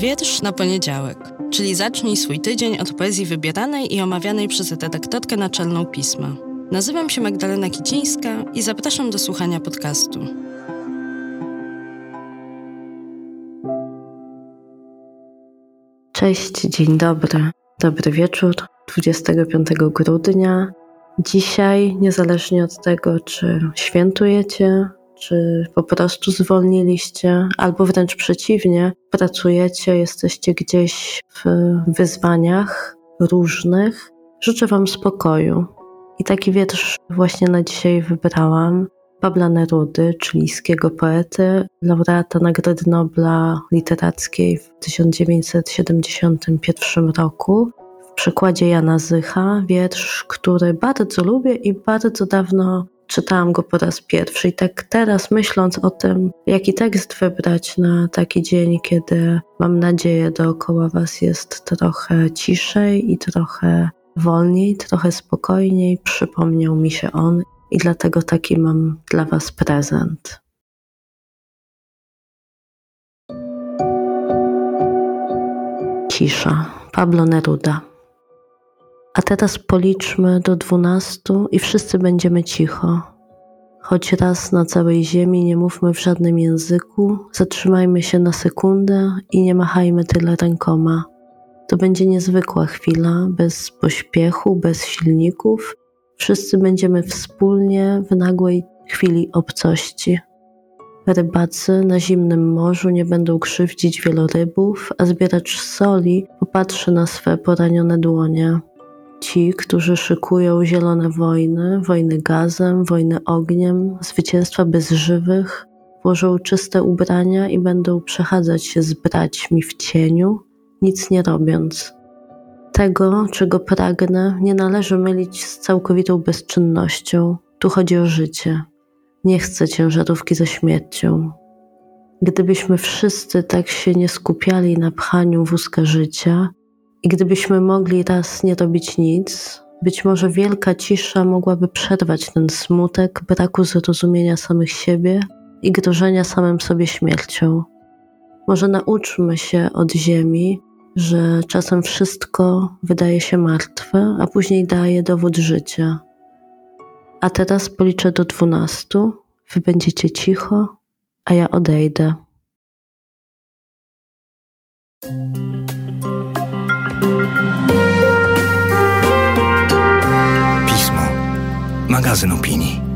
Wiersz na poniedziałek, czyli zacznij swój tydzień od poezji wybieranej i omawianej przez redaktorkę naczelną pisma. Nazywam się Magdalena Kicińska i zapraszam do słuchania podcastu. Cześć, dzień dobry. Dobry wieczór, 25 grudnia. Dzisiaj, niezależnie od tego, czy świętujecie, czy po prostu zwolniliście, albo wręcz przeciwnie, pracujecie, jesteście gdzieś w wyzwaniach różnych. Życzę Wam spokoju. I taki wiersz właśnie na dzisiaj wybrałam. Pabla Nerudy, chilijskiego poety, laureata Nagrody Nobla Literackiej w 1971 roku. W przekładzie Jana Zycha, wiersz, który bardzo lubię i bardzo dawno czytałam go po raz pierwszy. I tak teraz myśląc o tym, jaki tekst wybrać na taki dzień, kiedy mam nadzieję dookoła Was jest trochę ciszej i trochę wolniej, trochę spokojniej, przypomniał mi się on i dlatego taki mam dla Was prezent. Cisza. Pablo Neruda. A teraz policzmy do dwunastu i wszyscy będziemy cicho. Choć raz na całej ziemi nie mówmy w żadnym języku, zatrzymajmy się na sekundę i nie machajmy tyle rękoma. To będzie niezwykła chwila, bez pośpiechu, bez silników. Wszyscy będziemy wspólnie w nagłej chwili obcości. Rybacy na zimnym morzu nie będą krzywdzić wielorybów, a zbieracz soli popatrzy na swe poranione dłonie. Ci, którzy szykują zielone wojny, wojny gazem, wojny ogniem, zwycięstwa bez żywych, włożą czyste ubrania i będą przechadzać się z braćmi w cieniu, nic nie robiąc. Tego, czego pragnę, nie należy mylić z całkowitą bezczynnością. Tu chodzi o życie. Nie chcę ciężarówki ze śmiercią. Gdybyśmy wszyscy tak się nie skupiali na pchaniu wózka życia, i gdybyśmy mogli raz nie robić nic, być może wielka cisza mogłaby przerwać ten smutek braku zrozumienia samych siebie i grożenia samym sobie śmiercią. Może nauczmy się od Ziemi, że czasem wszystko wydaje się martwe, a później daje dowód życia. A teraz policzę do dwunastu, wy będziecie cicho, a ja odejdę. Magazyn opinii.